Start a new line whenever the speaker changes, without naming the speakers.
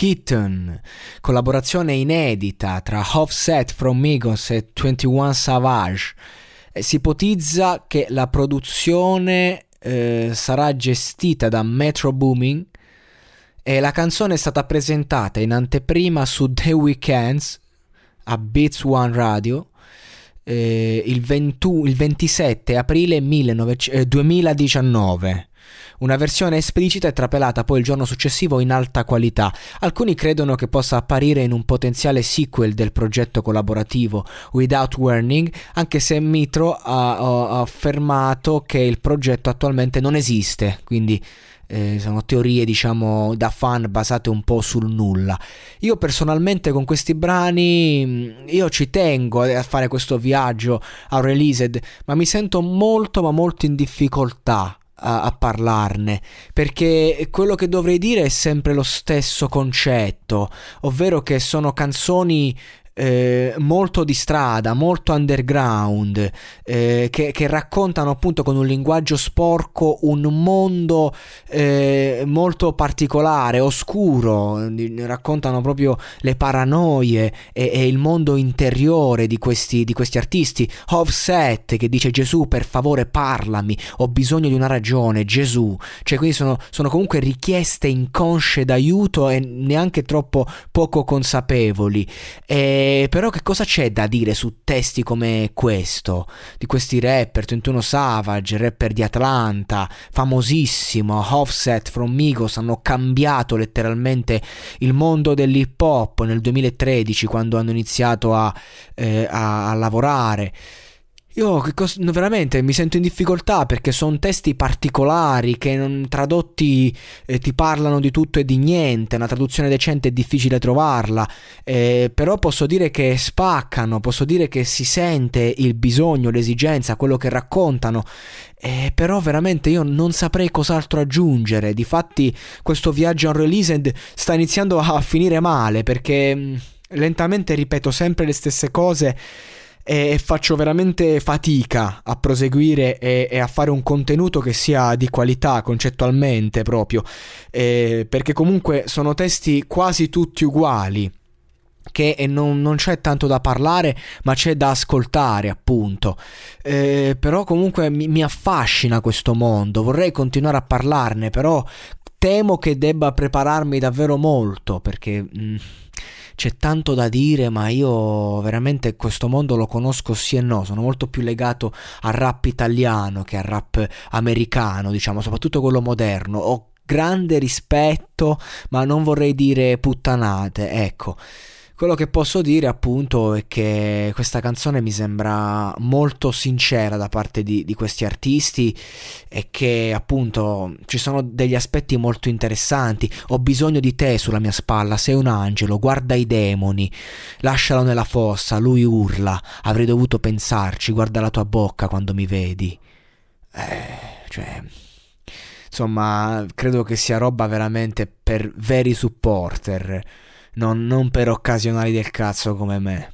Hidden, collaborazione inedita tra Offset from Migos e 21 Savage. Eh, si ipotizza che la produzione eh, sarà gestita da Metro Booming e la canzone è stata presentata in anteprima su The Weekends a Beats One Radio eh, il, 20, il, 27 aprile 19, eh, 2019. Una versione esplicita è trapelata poi il giorno successivo in alta qualità. Alcuni credono che possa apparire in un potenziale sequel del progetto collaborativo Without Warning, anche se Mitro ha, ha affermato che il progetto attualmente non esiste, quindi eh, sono teorie diciamo da fan basate un po' sul nulla. Io personalmente con questi brani mm, io ci tengo a fare questo viaggio a Released, ma mi sento molto ma molto in difficoltà a, a, parlarne, perché quello che dovrei dire è sempre lo stesso concetto, ovvero che sono canzoni eh, molto di strada, molto underground, eh, che, che, raccontano appunto con un linguaggio sporco un mondo eh, molto particolare, oscuro, raccontano proprio le paranoie e, e il mondo interiore di questi, di questi, artisti. Offset che dice Gesù per favore parlami, ho bisogno di una ragione, Gesù. Cioè quindi sono, sono comunque richieste inconsce d'aiuto e neanche troppo poco consapevoli. E, però che cosa c'è da dire su testi come questo? Di questi rapper, 21 Savage, rapper di Atlanta, famosissimo, Offset from Migos, hanno cambiato letteralmente il mondo dell'hip hop nel 2013 quando hanno iniziato a, eh, a, a lavorare. Io cos- veramente mi sento in difficoltà perché sono testi particolari che non, tradotti eh, ti parlano di tutto e di niente, una traduzione decente è difficile trovarla, eh, però posso dire che spaccano, posso dire che si sente il bisogno, l'esigenza, quello che raccontano, eh, però veramente io non saprei cos'altro aggiungere, difatti questo viaggio unreleased sta iniziando a finire male perché mm, lentamente ripeto sempre le stesse cose e faccio veramente fatica a proseguire e, e, a fare un contenuto che sia di qualità concettualmente proprio, eh, perché comunque sono testi quasi tutti uguali che non, non, c'è tanto da parlare, ma c'è da ascoltare, appunto. Eh, però comunque mi, mi, affascina questo mondo, vorrei continuare a parlarne, però temo che debba prepararmi davvero molto, perché... Mh, mm, c'è tanto da dire, ma io veramente questo mondo lo conosco sì e no, sono molto più legato al rap italiano che al rap americano, diciamo, soprattutto quello moderno. Ho grande rispetto, ma non vorrei dire puttanate, ecco. Quello che posso dire appunto è che questa canzone mi sembra molto sincera da parte di, di, questi artisti e che appunto ci sono degli aspetti molto interessanti. Ho bisogno di te sulla mia spalla, sei un angelo, guarda i demoni, lascialo nella fossa, lui urla, avrei dovuto pensarci, guarda la tua bocca quando mi vedi. Eh, cioè insomma, credo che sia roba veramente per veri supporter non, non per occasionali del cazzo come me.